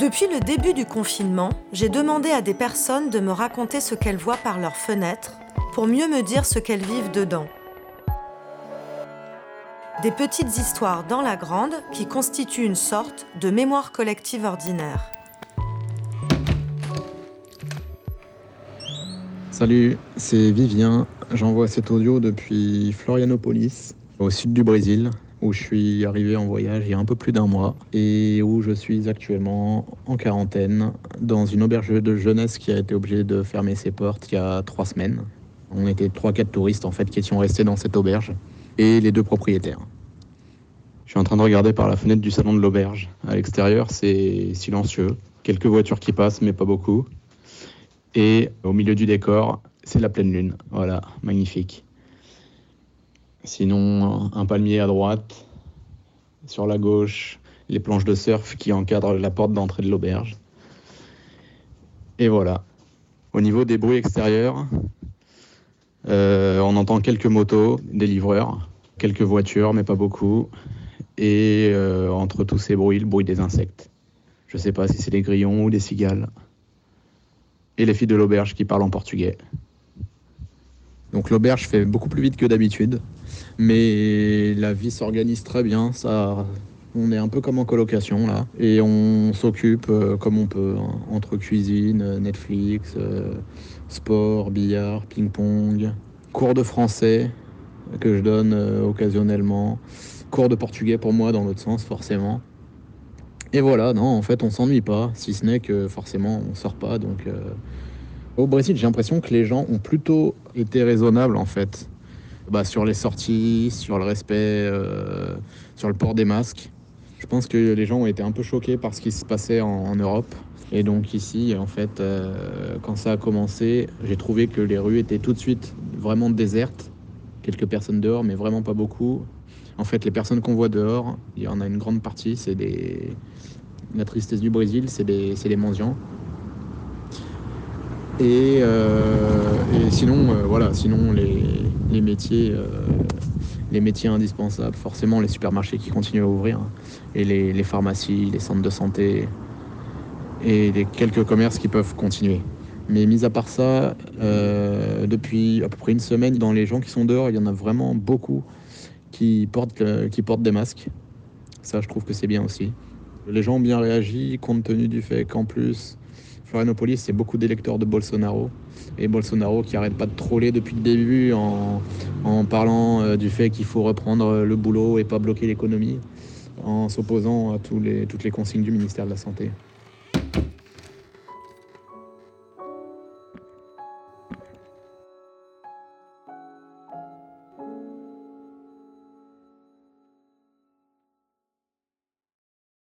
Depuis le début du confinement, j'ai demandé à des personnes de me raconter ce qu'elles voient par leurs fenêtres pour mieux me dire ce qu'elles vivent dedans. Des petites histoires dans la grande qui constituent une sorte de mémoire collective ordinaire. Salut, c'est Vivien. J'envoie cet audio depuis Florianopolis, au sud du Brésil, où je suis arrivé en voyage il y a un peu plus d'un mois et où je suis actuellement en quarantaine dans une auberge de jeunesse qui a été obligée de fermer ses portes il y a trois semaines. On était trois, quatre touristes en fait qui étions restés dans cette auberge et les deux propriétaires. Je suis en train de regarder par la fenêtre du salon de l'auberge. À l'extérieur, c'est silencieux. Quelques voitures qui passent, mais pas beaucoup. Et au milieu du décor, c'est la pleine lune. Voilà, magnifique. Sinon, un palmier à droite. Sur la gauche, les planches de surf qui encadrent la porte d'entrée de l'auberge. Et voilà. Au niveau des bruits extérieurs, euh, on entend quelques motos, des livreurs, quelques voitures, mais pas beaucoup. Et euh, entre tous ces bruits, le bruit des insectes. Je ne sais pas si c'est des grillons ou des cigales et les filles de l'auberge qui parlent en portugais. Donc l'auberge fait beaucoup plus vite que d'habitude, mais la vie s'organise très bien. Ça, on est un peu comme en colocation là, et on s'occupe euh, comme on peut hein, entre cuisine, Netflix, euh, sport, billard, ping-pong, cours de français que je donne euh, occasionnellement, cours de portugais pour moi dans l'autre sens forcément. Et voilà, non, en fait, on s'ennuie pas, si ce n'est que forcément, on sort pas. Donc, euh, au Brésil, j'ai l'impression que les gens ont plutôt été raisonnables, en fait, bah, sur les sorties, sur le respect, euh, sur le port des masques. Je pense que les gens ont été un peu choqués par ce qui se passait en, Europe. Et donc ici, en fait, euh, quand ça a commencé, j'ai trouvé que les rues étaient tout de suite vraiment désertes. Quelques personnes dehors, mais vraiment pas beaucoup. En fait, les personnes qu'on voit dehors, il y en a une grande partie, c'est des. La tristesse du Brésil, c'est des, des mendiants. Et, euh, sinon, euh, voilà, sinon les, métiers, euh, les métiers indispensables, forcément les supermarchés qui continuent à ouvrir, hein, et les, pharmacies, les centres de santé, et les quelques commerces qui peuvent continuer. Mais mis à part ça, depuis à peu près une semaine, dans les gens qui sont dehors, il y en a vraiment beaucoup qui portent, qui portent des masques. Ça, je trouve que c'est bien aussi. Les gens ont bien réagi compte tenu du fait qu'en plus, C'est beaucoup d'électeurs de Bolsonaro. Et Bolsonaro qui arrête pas de troller depuis le début en, parlant euh, du fait qu'il faut reprendre le boulot et pas bloquer l'économie, en s'opposant à toutes les consignes du ministère de la Santé.